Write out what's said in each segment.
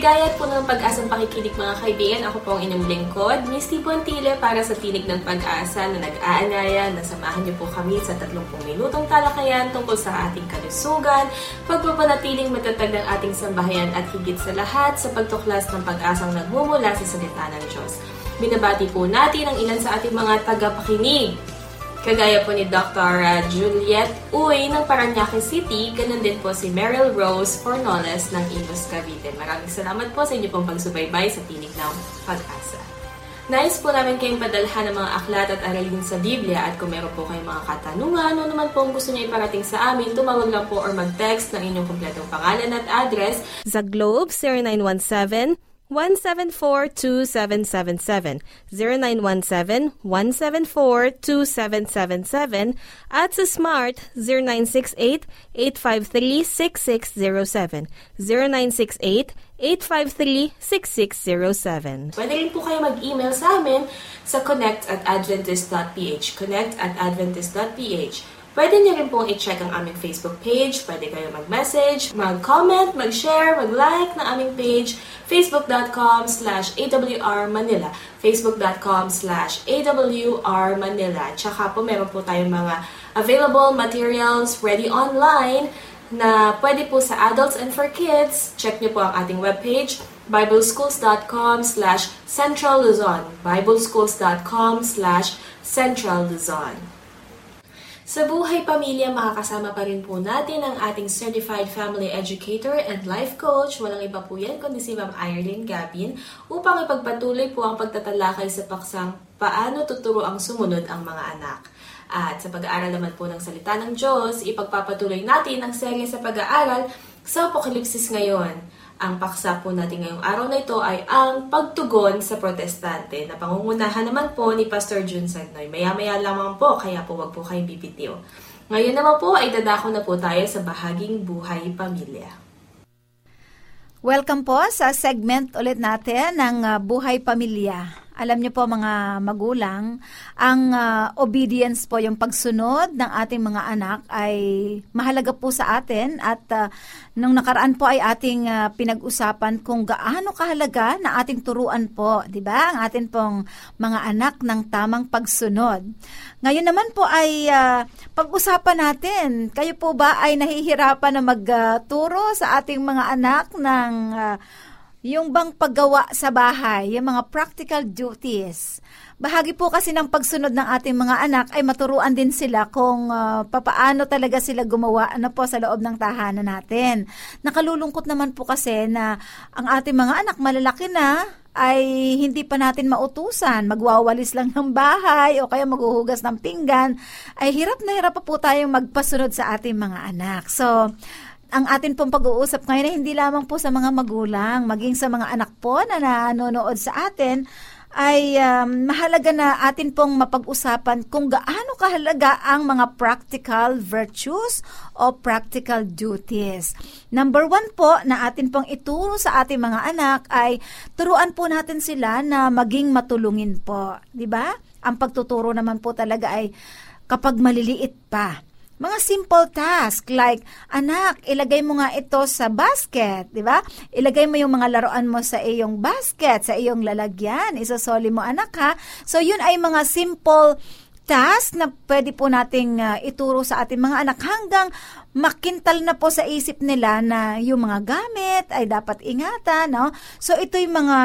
Maligaya po ng pag-asang pakikinig mga kaibigan. Ako po ang inyong lingkod, Misty Pontile para sa Tinig ng Pag-asa na nag-aanaya. Nasamahan niyo po kami sa 30 minutong talakayan tungkol sa ating kalusugan, pagpapanatiling matatag ng ating sambahayan at higit sa lahat sa pagtuklas ng pag-asang nagmumula sa salita ng Diyos. Binabati po natin ang ilan sa ating mga tagapakinig. Kagaya po ni Dr. Uh, Juliet Uy ng Paranaque City, ganun din po si Meryl Rose Fornoles ng Imus Cavite. Maraming salamat po sa inyo pong pagsubaybay sa Tinig ng Pag-asa. Nais po namin kayong padalhan ng mga aklat at aralin sa Biblia at kung meron po kayong mga katanungan o naman po gusto niyo iparating sa amin, tumawag lang po or mag-text ng inyong kompletong pangalan at address sa Globe 0917 174-2777, 0917-174-2777, at sa Smart 0968-853-6607, 0968-853-6607. Pwede rin po kayo mag-email sa amin sa connect at adventist.ph, connect at adventist.ph. Pwede niyo rin pong i-check ang aming Facebook page. Pwede kayo mag-message, mag-comment, mag-share, mag-like na aming page. Facebook.com slash AWR Manila. Facebook.com slash AWR Manila. Tsaka po meron po tayong mga available materials ready online na pwede po sa adults and for kids. Check niyo po ang ating webpage bibleschools.com slash central bibleschools.com slash central. Sa buhay pamilya, makakasama pa rin po natin ang ating Certified Family Educator and Life Coach. Walang iba po yan kundi si Ma'am Irene Gabin upang ipagpatuloy po ang pagtatalakay sa paksang paano tuturo ang sumunod ang mga anak. At sa pag-aaral naman po ng salita ng Diyos, ipagpapatuloy natin ang serye sa pag-aaral sa Apokalipsis ngayon. Ang paksa po natin ngayong araw na ito ay ang pagtugon sa protestante na pangungunahan naman po ni Pastor Jun Sagnoy. Maya-maya lamang po, kaya po wag po kayong bibitiw. Ngayon naman po ay dadako na po tayo sa bahaging buhay pamilya. Welcome po sa segment ulit natin ng uh, Buhay Pamilya. Alam niyo po mga magulang, ang uh, obedience po, yung pagsunod ng ating mga anak ay mahalaga po sa atin at uh, nung nakaraan po ay ating uh, pinag-usapan kung gaano kahalaga na ating turuan po, 'di ba? Ang atin pong mga anak ng tamang pagsunod. Ngayon naman po ay uh, pag-usapan natin, kayo po ba ay nahihirapan na magturo uh, sa ating mga anak ng uh, yung bang paggawa sa bahay, yung mga practical duties. Bahagi po kasi ng pagsunod ng ating mga anak ay maturuan din sila kung uh, papaano talaga sila gumawa ano po sa loob ng tahanan natin. Nakalulungkot naman po kasi na ang ating mga anak malalaki na ay hindi pa natin mautusan, magwawalis lang ng bahay o kaya maghuhugas ng pinggan, ay hirap na hirap pa po tayong magpasunod sa ating mga anak. So, ang atin pong pag-uusap ngayon ay hindi lamang po sa mga magulang, maging sa mga anak po na nanonood sa atin, ay um, mahalaga na atin pong mapag-usapan kung gaano kahalaga ang mga practical virtues o practical duties. Number one po na atin pong ituro sa ating mga anak ay turuan po natin sila na maging matulungin po. ba? Diba? Ang pagtuturo naman po talaga ay kapag maliliit pa mga simple task like, anak, ilagay mo nga ito sa basket, di ba? Ilagay mo yung mga laruan mo sa iyong basket, sa iyong lalagyan. Isosoli mo anak ha. So yun ay mga simple task na pwede po nating uh, ituro sa ating mga anak hanggang makintal na po sa isip nila na yung mga gamit ay dapat ingatan, no? So ito yung mga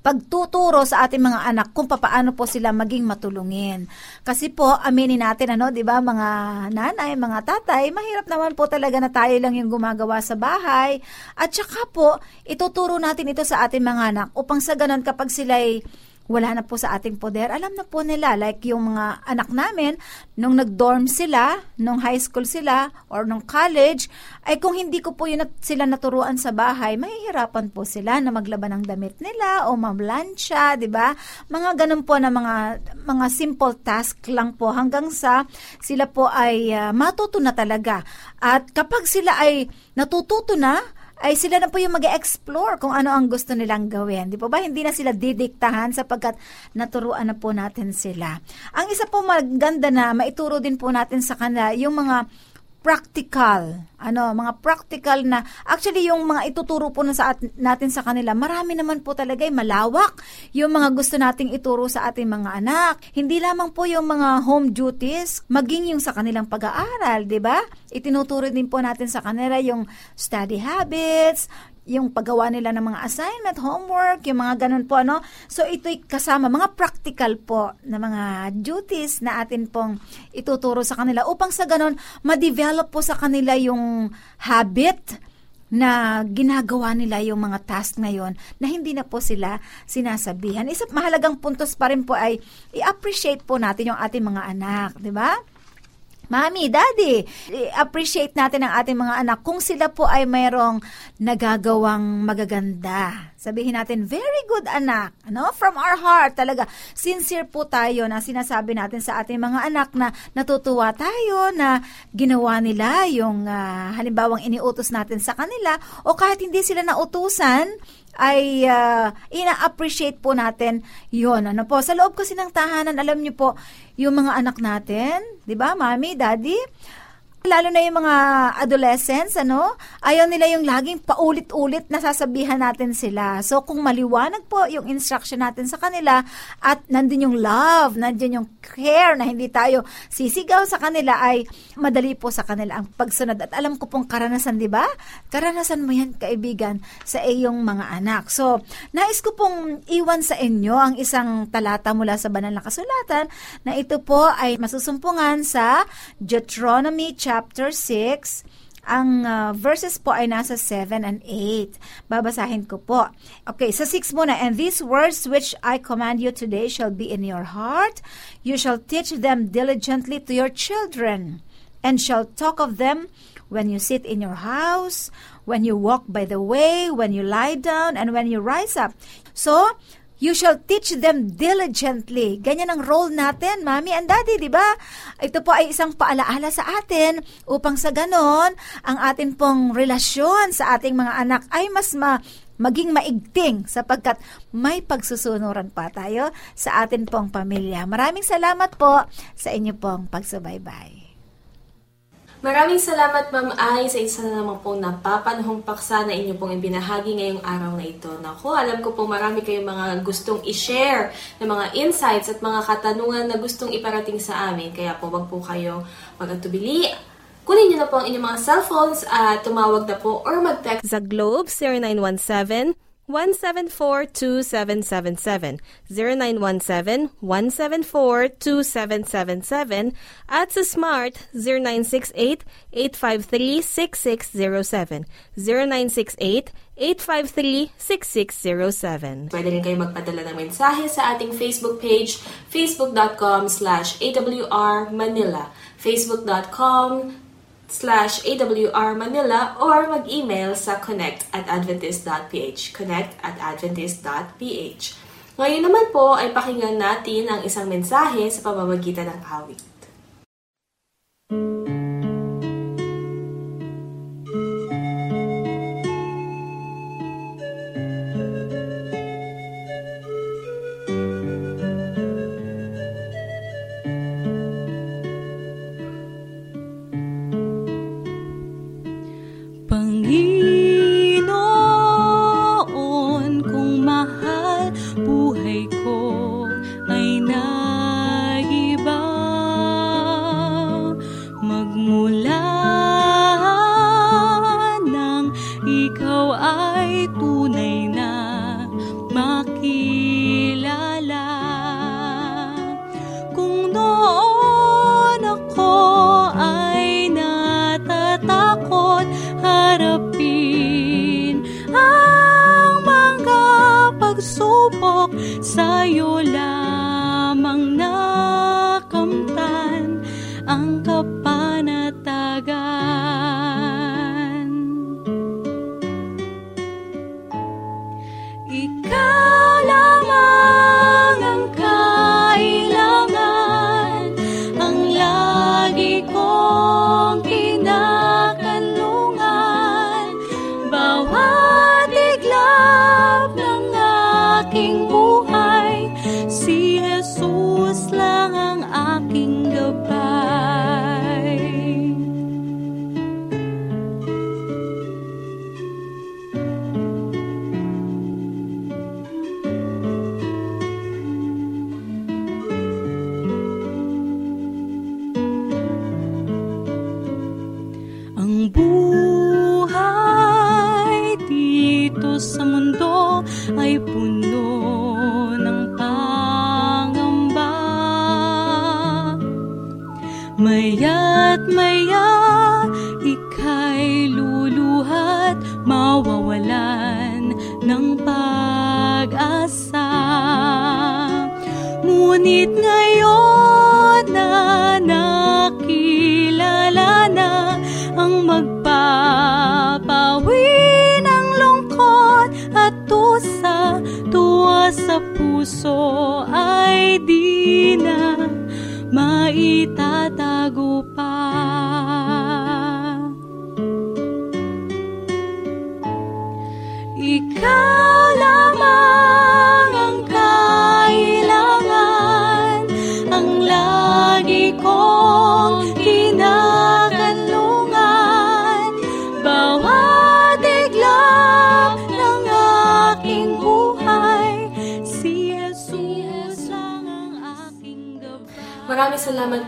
pagtuturo sa ating mga anak kung paano po sila maging matulungin. Kasi po, aminin natin, ano, di ba, mga nanay, mga tatay, mahirap naman po talaga na tayo lang yung gumagawa sa bahay. At saka po, ituturo natin ito sa ating mga anak upang sa ganun kapag sila'y wala na po sa ating poder. Alam na po nila, like yung mga anak namin, nung nag-dorm sila, nung high school sila, or nung college, ay kung hindi ko po yun sila naturuan sa bahay, mahihirapan po sila na maglaban ng damit nila o mamlansya, di ba? Mga ganun po na mga, mga simple task lang po hanggang sa sila po ay uh, matuto na talaga. At kapag sila ay natututo na, ay sila na po yung mag explore kung ano ang gusto nilang gawin. Di po ba? Hindi na sila didiktahan sapagkat naturuan na po natin sila. Ang isa po maganda na maituro din po natin sa kanila yung mga practical, ano, mga practical na, actually yung mga ituturo po na sa at, natin sa kanila, marami naman po talaga, eh, malawak yung mga gusto nating ituro sa ating mga anak. Hindi lamang po yung mga home duties, maging yung sa kanilang pag-aaral, di ba? Itinuturo din po natin sa kanila yung study habits, yung paggawa nila ng mga assignment, homework, yung mga ganun po, ano. So, ito'y kasama, mga practical po na mga duties na atin pong ituturo sa kanila upang sa ganun, ma-develop po sa kanila yung habit na ginagawa nila yung mga task ngayon na hindi na po sila sinasabihan. Isa mahalagang puntos pa rin po ay i-appreciate po natin yung ating mga anak, di ba? Mami, Daddy, appreciate natin ang ating mga anak kung sila po ay mayroong nagagawang magaganda. Sabihin natin, very good anak. Ano? From our heart, talaga. Sincere po tayo na sinasabi natin sa ating mga anak na natutuwa tayo na ginawa nila yung uh, halimbawang iniutos natin sa kanila o kahit hindi sila nautusan, ay uh, ina-appreciate po natin yon Ano po, sa loob kasi ng tahanan, alam niyo po, yung mga anak natin, di ba, mami, daddy, Lalo na yung mga adolescents, ano, ayaw nila yung laging paulit-ulit na sasabihan natin sila. So, kung maliwanag po yung instruction natin sa kanila at nandun yung love, nandun yung care na hindi tayo sisigaw sa kanila ay madali po sa kanila ang pagsunod. At alam ko pong karanasan, di ba? Karanasan mo yan, kaibigan, sa iyong mga anak. So, nais ko pong iwan sa inyo ang isang talata mula sa banal na kasulatan na ito po ay masusumpungan sa Deuteronomy chapter 6, ang uh, verses po ay nasa 7 and 8. Babasahin ko po. Okay, sa 6 muna. And these words which I command you today shall be in your heart. You shall teach them diligently to your children, and shall talk of them when you sit in your house, when you walk by the way, when you lie down, and when you rise up. So, You shall teach them diligently. Ganyan ang role natin, mami and daddy, di ba? Ito po ay isang paalaala sa atin upang sa ganon, ang atin pong relasyon sa ating mga anak ay mas ma maging maigting sapagkat may pagsusunuran pa tayo sa atin pong pamilya. Maraming salamat po sa inyo pong pagsubaybay. Maraming salamat Ma'am Ay sa isa na naman pong napapanahong paksa na inyo pong ibinahagi ngayong araw na ito. Naku, alam ko po marami kayong mga gustong i-share na mga insights at mga katanungan na gustong iparating sa amin. Kaya po wag po kayo mag-atubili. Kunin niyo na po ang inyong mga cellphones at tumawag na po or mag-text sa Globe 0917 174-2777, 0917-174-2777, at sa Smart 0968-853-6607, 0968-853-6607. Pwede rin kayo magpadala ng mensahe sa ating Facebook page, facebook.com slash awr manila, facebook.com slash AWR Manila or mag-email sa connect at adventist.ph. Connect at adventist.ph. Ngayon naman po ay pakinggan natin ang isang mensahe sa pamamagitan ng awit. buhay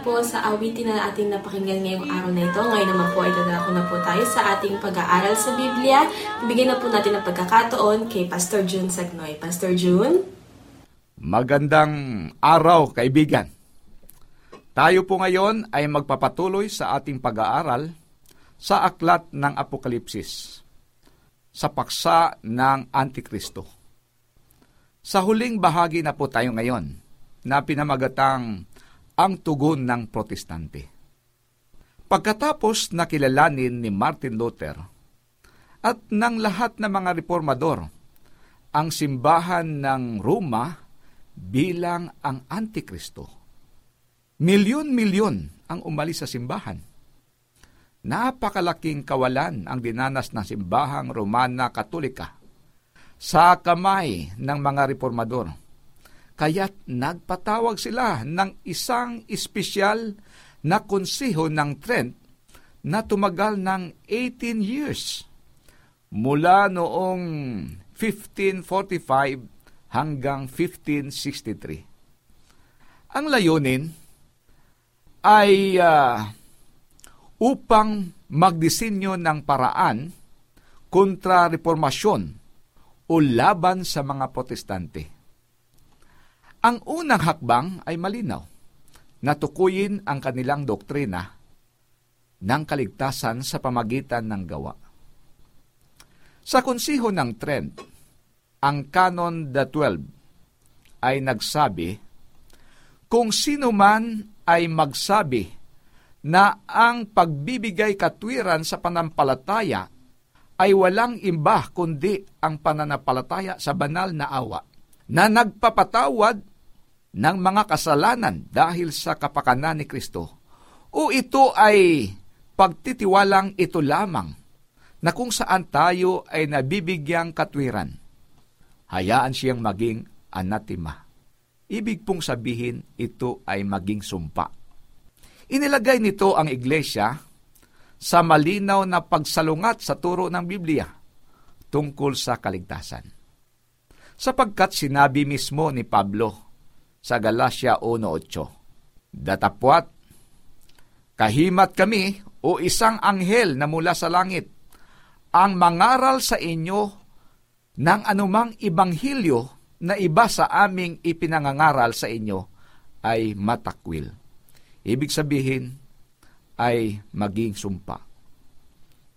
po sa awitin na ating napakinggan ngayong araw na ito. Ngayon naman po ay dadako na po tayo sa ating pag-aaral sa Biblia. Bigyan na po natin ng pagkakataon kay Pastor June Sagnoy. Pastor June? Magandang araw, kaibigan. Tayo po ngayon ay magpapatuloy sa ating pag-aaral sa aklat ng Apokalipsis, sa paksa ng Antikristo. Sa huling bahagi na po tayo ngayon, na pinamagatang ang tugon ng protestante. Pagkatapos nakilalanin ni Martin Luther at ng lahat ng mga reformador ang simbahan ng Roma bilang ang Antikristo. Milyon-milyon ang umalis sa simbahan. Napakalaking kawalan ang dinanas ng simbahang Romana Katolika sa kamay ng mga reformador. Kaya't nagpatawag sila ng isang espesyal na konseho ng Trent na tumagal ng 18 years mula noong 1545 hanggang 1563. Ang layunin ay ah, upang magdisenyo ng paraan kontra reformasyon o laban sa mga protestante. Ang unang hakbang ay malinaw, natukuyin ang kanilang doktrina ng kaligtasan sa pamagitan ng gawa. Sa konsiho ng Trent, ang Canon the 12 ay nagsabi, kung sino man ay magsabi na ang pagbibigay katwiran sa panampalataya ay walang iba kundi ang pananampalataya sa banal na awa na nagpapatawad ng mga kasalanan dahil sa kapakanan ni Kristo o ito ay pagtitiwalang ito lamang na kung saan tayo ay nabibigyang katwiran. Hayaan siyang maging anatima. Ibig pong sabihin, ito ay maging sumpa. Inilagay nito ang iglesia sa malinaw na pagsalungat sa turo ng Biblia tungkol sa kaligtasan. Sapagkat sinabi mismo ni Pablo sa Galacia 1.8, Datapwat, kahimat kami o isang anghel na mula sa langit, ang mangaral sa inyo ng anumang ibanghilyo na iba sa aming ipinangangaral sa inyo ay matakwil. Ibig sabihin ay maging sumpa.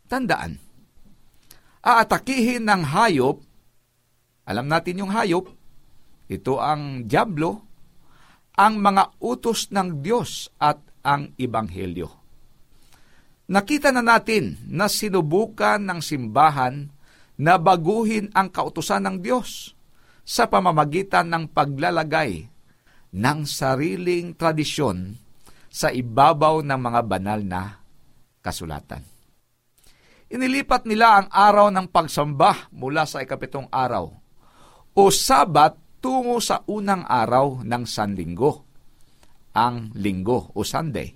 Tandaan, aatakihin ng hayop, alam natin yung hayop, ito ang Diablo, ang mga utos ng Diyos at ang Ibanghelyo. Nakita na natin na sinubukan ng simbahan na baguhin ang kautusan ng Diyos sa pamamagitan ng paglalagay ng sariling tradisyon sa ibabaw ng mga banal na kasulatan. Inilipat nila ang araw ng pagsamba mula sa ikapitong araw o sabat tungo sa unang araw ng Sanlinggo, ang linggo o Sunday.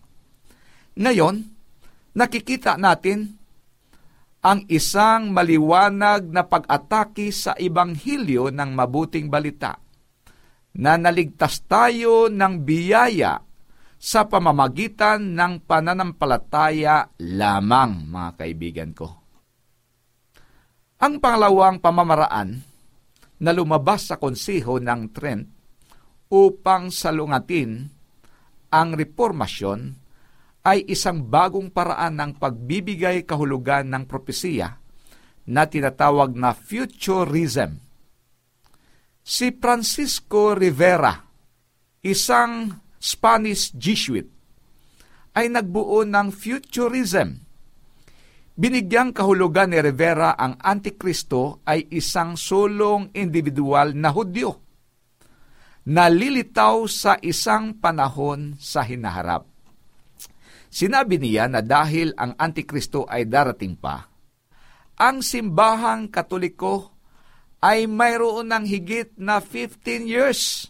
Ngayon, nakikita natin ang isang maliwanag na pag-atake sa Ibanghilyo ng mabuting balita na naligtas tayo ng biyaya sa pamamagitan ng pananampalataya lamang, mga kaibigan ko. Ang pangalawang pamamaraan na lumabas sa konseho ng Trent upang salungatin ang reformasyon ay isang bagong paraan ng pagbibigay kahulugan ng propesiya na tinatawag na futurism. Si Francisco Rivera, isang Spanish Jesuit, ay nagbuo ng futurism. Binigyang kahulugan ni Rivera ang Antikristo ay isang sulong individual na Hudyo na lilitaw sa isang panahon sa hinaharap. Sinabi niya na dahil ang Antikristo ay darating pa, ang simbahang katoliko ay mayroon ng higit na 15 years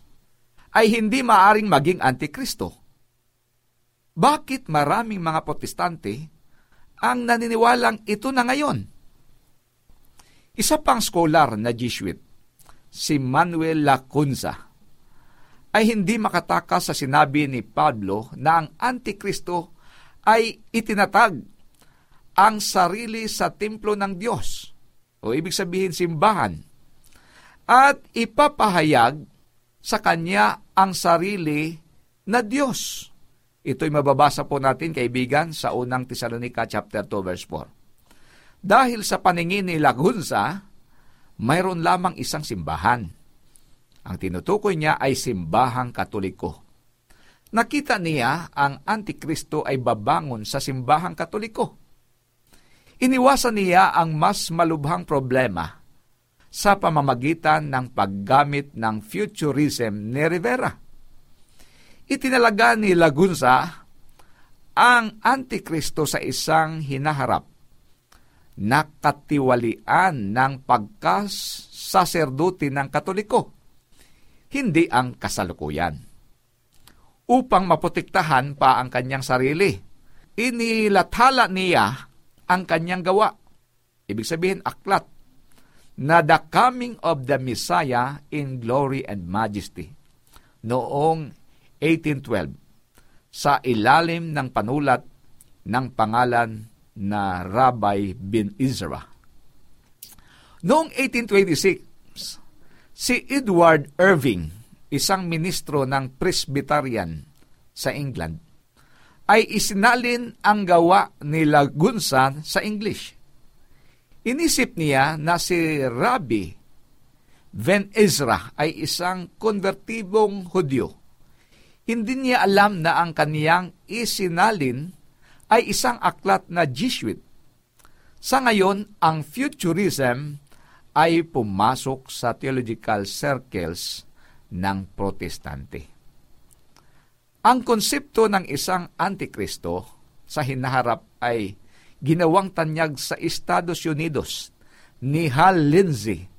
ay hindi maaring maging antikristo. Bakit maraming mga protestante ang naniniwalang ito na ngayon? Isa pang scholar na Jesuit, si Manuel Lacunza, ay hindi makatakas sa sinabi ni Pablo na ang antikristo ay itinatag ang sarili sa templo ng Diyos, o ibig sabihin simbahan, at ipapahayag sa Kanya ang sarili na Diyos. Ito'y mababasa po natin, kaibigan, sa unang Tesalonica chapter 2, verse 4. Dahil sa paningin ni Lagunza, mayroon lamang isang simbahan. Ang tinutukoy niya ay simbahang katoliko. Nakita niya ang Antikristo ay babangon sa simbahang katoliko. Iniwasan niya ang mas malubhang problema sa pamamagitan ng paggamit ng futurism ni Rivera. Itinalaga ni Lagunza ang Antikristo sa isang hinaharap na katiwalian ng pagkasaserdote ng Katoliko, hindi ang kasalukuyan. Upang maprotektahan pa ang kanyang sarili, inilathala niya ang kanyang gawa. Ibig sabihin, aklat na the coming of the Messiah in glory and majesty noong 1812 sa ilalim ng panulat ng pangalan na Rabbi bin Ezra. Noong 1826, si Edward Irving, isang ministro ng Presbyterian sa England, ay isinalin ang gawa ni Lagunsa sa English. Inisip niya na si Rabbi Ben Ezra ay isang konvertibong Hudyo. Hindi niya alam na ang kaniyang isinalin ay isang aklat na Jesuit. Sa ngayon, ang futurism ay pumasok sa theological circles ng protestante. Ang konsepto ng isang antikristo sa hinaharap ay ginawang tanyag sa Estados Unidos ni Hal Lindsey.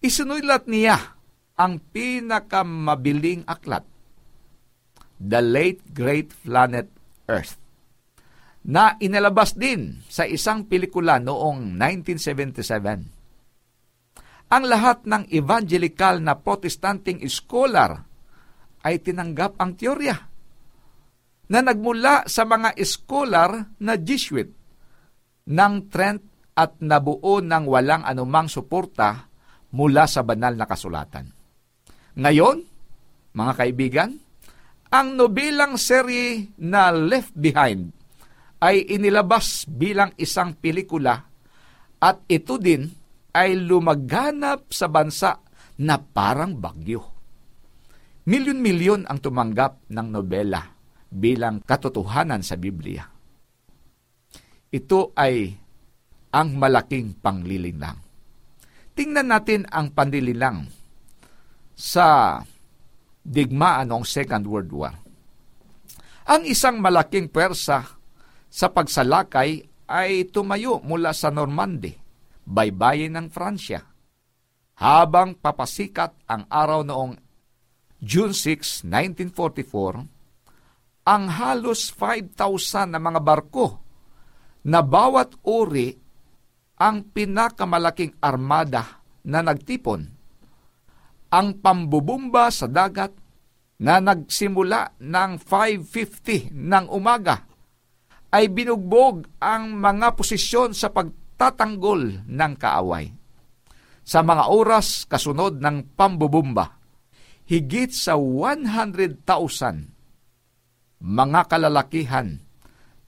Isinulat niya ang pinakamabiling aklat, The Late Great Planet Earth, na inalabas din sa isang pelikula noong 1977. Ang lahat ng evangelical na protestanting scholar ay tinanggap ang teorya na nagmula sa mga scholar na Jesuit ng Trent at nabuo ng walang anumang suporta mula sa banal na kasulatan. Ngayon, mga kaibigan, ang nobelang serye na Left Behind ay inilabas bilang isang pelikula at ito din ay lumaganap sa bansa na parang bagyo. Milyon-milyon ang tumanggap ng nobela bilang katotohanan sa Biblia. Ito ay ang malaking panglilinlang. Tingnan natin ang panlilinlang sa digmaan ng Second World War. Ang isang malaking pwersa sa pagsalakay ay tumayo mula sa Normandy, baybayin ng Fransya. Habang papasikat ang araw noong June 6, 1944, ang halos 5,000 na mga barko na bawat uri ang pinakamalaking armada na nagtipon. Ang pambubumba sa dagat na nagsimula ng 5.50 ng umaga ay binugbog ang mga posisyon sa pagtatanggol ng kaaway. Sa mga oras kasunod ng pambubumba, higit sa 100,000 mga kalalakihan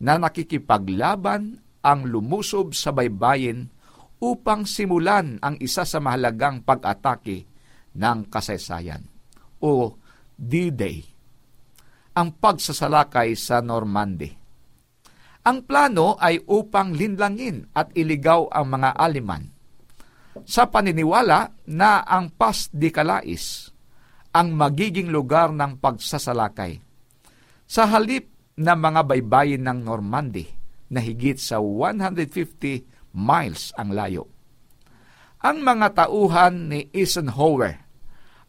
na nakikipaglaban ang lumusob sa baybayin upang simulan ang isa sa mahalagang pag-atake ng kasaysayan o D-Day, ang pagsasalakay sa Normandy. Ang plano ay upang linlangin at iligaw ang mga Aliman sa paniniwala na ang Pas de Calais ang magiging lugar ng pagsasalakay. Sa halip na mga baybayin ng Normandy na higit sa 150 miles ang layo. Ang mga tauhan ni Eisenhower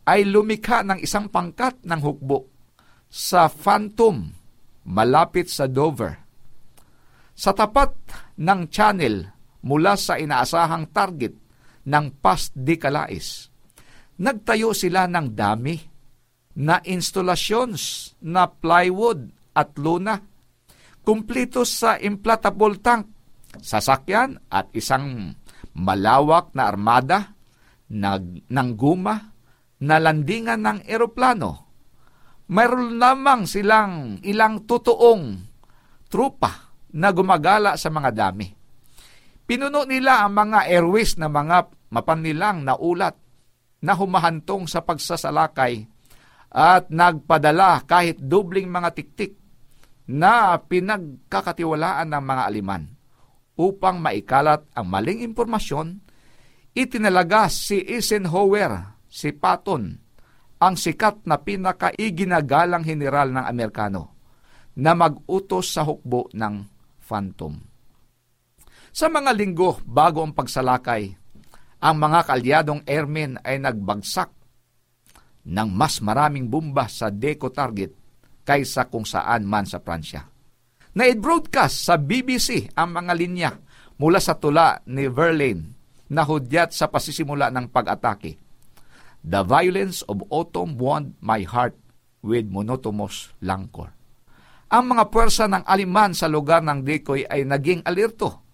ay lumikha ng isang pangkat ng hukbo sa Phantom malapit sa Dover. Sa tapat ng channel mula sa inaasahang target ng Pas de Calais, nagtayo sila ng dami na installations na plywood at luna, kumplito sa inflatable tank, sasakyan at isang malawak na armada nag, ng guma na landingan ng eroplano. Mayroon lamang silang ilang totoong trupa na gumagala sa mga dami. Pinuno nila ang mga airways na mga mapanilang na ulat na humahantong sa pagsasalakay at nagpadala kahit dubling mga tiktik na pinagkakatiwalaan ng mga aliman upang maikalat ang maling impormasyon, itinalaga si Eisenhower si Patton, ang sikat na pinakaiginagalang general ng Amerikano, na mag-utos sa hukbo ng Phantom. Sa mga linggo bago ang pagsalakay, ang mga kaalyadong airmen ay nagbagsak ng mas maraming bomba sa Deco target kaysa kung saan man sa Pransya. Na-broadcast sa BBC ang mga linya mula sa tula ni Verlaine na hudyat sa pasisimula ng pag-atake. The violence of autumn wound my heart with monotonous langkor. Ang mga puwersa ng Aliman sa lugar ng Decoy ay naging alerto.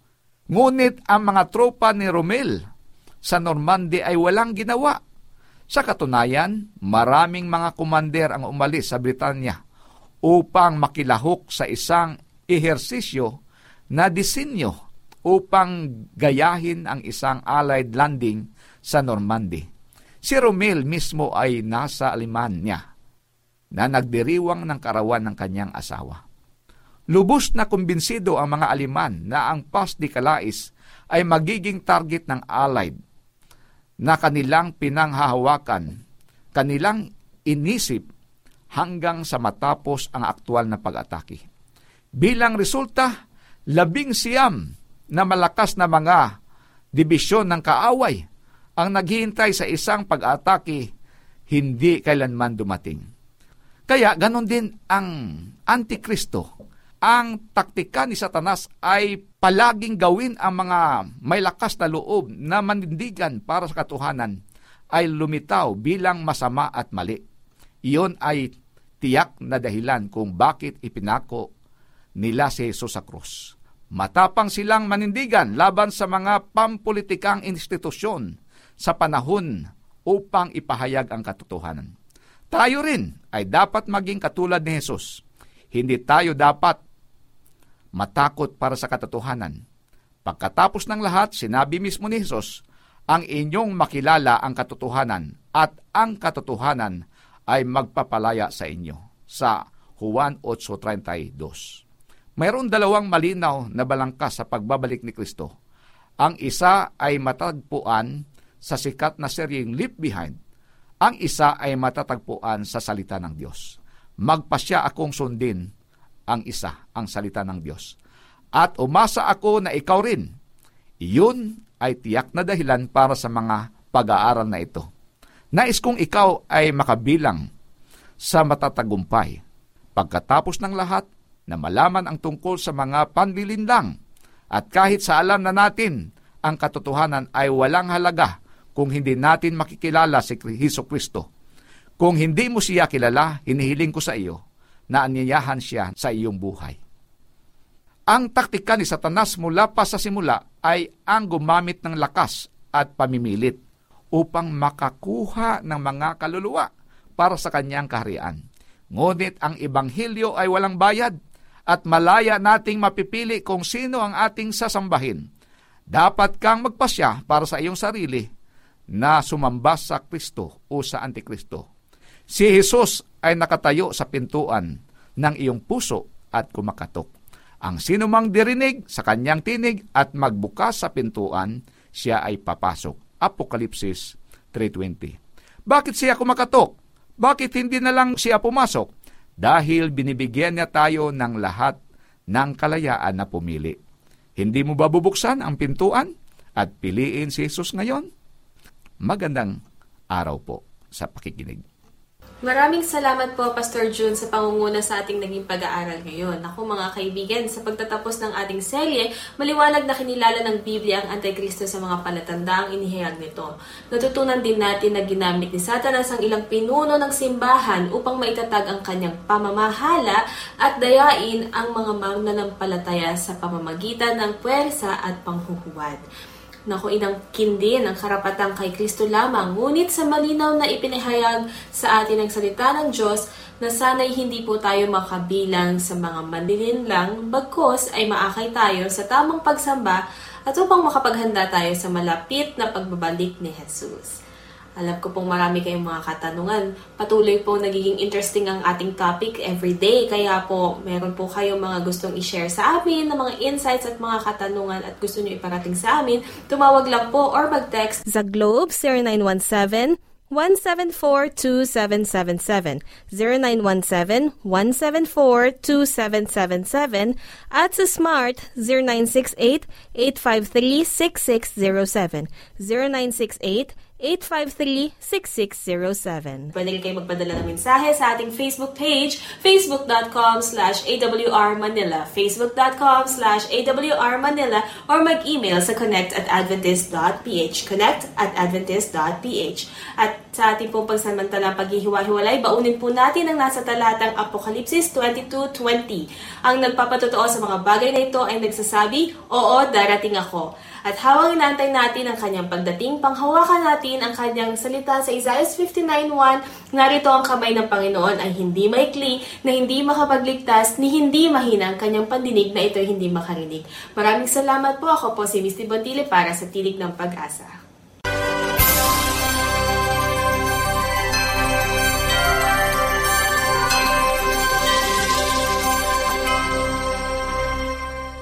Ngunit ang mga tropa ni Romel sa Normandy ay walang ginawa. Sa katunayan, maraming mga kumander ang umalis sa Britanya upang makilahok sa isang ehersisyo na disenyo upang gayahin ang isang Allied landing sa Normandy. Si Romel mismo ay nasa Alemanya na nagdiriwang ng karawan ng kanyang asawa. Lubos na kumbinsido ang mga Aleman na ang Pas de Calais ay magiging target ng Allied na kanilang pinanghahawakan, kanilang inisip hanggang sa matapos ang aktual na pag-atake. Bilang resulta, labing siyam na malakas na mga dibisyon ng kaaway ang naghihintay sa isang pag-atake hindi kailanman dumating. Kaya ganon din ang Antikristo. Ang taktika ni Satanas ay palaging gawin ang mga may lakas na loob na manindigan para sa katuhanan ay lumitaw bilang masama at mali. Iyon ay tiyak na dahilan kung bakit ipinako nila si Jesus sa krus. Matapang silang manindigan laban sa mga pampolitikang institusyon sa panahon upang ipahayag ang katotohanan. Tayo rin ay dapat maging katulad ni Jesus. Hindi tayo dapat matakot para sa katotohanan. Pagkatapos ng lahat, sinabi mismo ni Jesus, ang inyong makilala ang katotohanan at ang katotohanan ay magpapalaya sa inyo. Sa Juan 8.32. Mayroon dalawang malinaw na balangkas sa pagbabalik ni Kristo. Ang isa ay matagpuan sa sikat na seryeng Leave Behind. Ang isa ay matatagpuan sa salita ng Diyos. Magpasya akong sundin ang isa, ang salita ng Diyos. At umasa ako na ikaw rin. Iyon ay tiyak na dahilan para sa mga pag-aaral na ito. Nais kong ikaw ay makabilang sa matatagumpay. Pagkatapos ng lahat, na malaman ang tungkol sa mga panlilinlang. At kahit sa alam na natin, ang katotohanan ay walang halaga kung hindi natin makikilala si Heso Kristo. Kung hindi mo siya kilala, hinihiling ko sa iyo na anyayahan siya sa iyong buhay. Ang taktika ni Satanas mula pa sa simula ay ang gumamit ng lakas at pamimilit upang makakuha ng mga kaluluwa para sa kanyang kaharian. Ngunit ang ibanghilyo ay walang bayad at malaya nating mapipili kung sino ang ating sasambahin. Dapat kang magpasya para sa iyong sarili na sumamba sa Kristo o sa Antikristo. Si Jesus ay nakatayo sa pintuan ng iyong puso at kumakatok. Ang sino mang dirinig sa kanyang tinig at magbukas sa pintuan, siya ay papasok. Apokalipsis 3.20 Bakit siya kumakatok? Bakit hindi na lang siya pumasok? Dahil binibigyan niya tayo ng lahat ng kalayaan na pumili. Hindi mo ba bubuksan ang pintuan at piliin si Jesus ngayon? Magandang araw po sa pakikinig. Maraming salamat po, Pastor June, sa pangunguna sa ating naging pag-aaral ngayon. Ako mga kaibigan, sa pagtatapos ng ating serye, maliwanag na kinilala ng Biblia ang Antikristo sa mga palatandaang inihayag nito. Natutunan din natin na ginamit ni Satanas ang ilang pinuno ng simbahan upang maitatag ang kanyang pamamahala at dayain ang mga mananampalataya sa pamamagitan ng puwersa at panghuhuwad. Naku, inangkin din ang karapatang kay Kristo lamang, ngunit sa malinaw na ipinahayag sa atin ang salita ng Diyos na sana'y hindi po tayo makabilang sa mga manlilinlang, bagkos ay maakay tayo sa tamang pagsamba at upang makapaghanda tayo sa malapit na pagbabalik ni Jesus. Alam ko pong marami kayong mga katanungan. Patuloy po nagiging interesting ang ating topic every day. Kaya po, meron po kayong mga gustong i-share sa amin, na mga insights at mga katanungan at gusto nyo iparating sa amin, tumawag lang po or mag-text Sa Globe 0917 174-2777, 0917-174-2777, at sa Smart 0968-853-6607, 0968 853-6607. Pwede kayo magpadala ng mensahe sa ating Facebook page, facebook.com slash awrmanila, facebook.com slash awrmanila, or mag-email sa connect at adventist.ph, connect at adventist.ph. At sa ating pong pagsamantalang paghihiwa-hiwalay, baunin po natin ang nasa talatang Apokalipsis 22.20. Ang nagpapatotoo sa mga bagay na ito ay nagsasabi, Oo, darating ako. At hawang inantay natin ang kanyang pagdating, panghawakan natin ang kanyang salita sa Isaiah 59.1, narito ang kamay ng Panginoon ay hindi maikli, na hindi makapagligtas, ni hindi mahina ang kanyang pandinig na ito'y hindi makarinig. Maraming salamat po. Ako po si Misty Bontile para sa Tinig ng Pag-asa.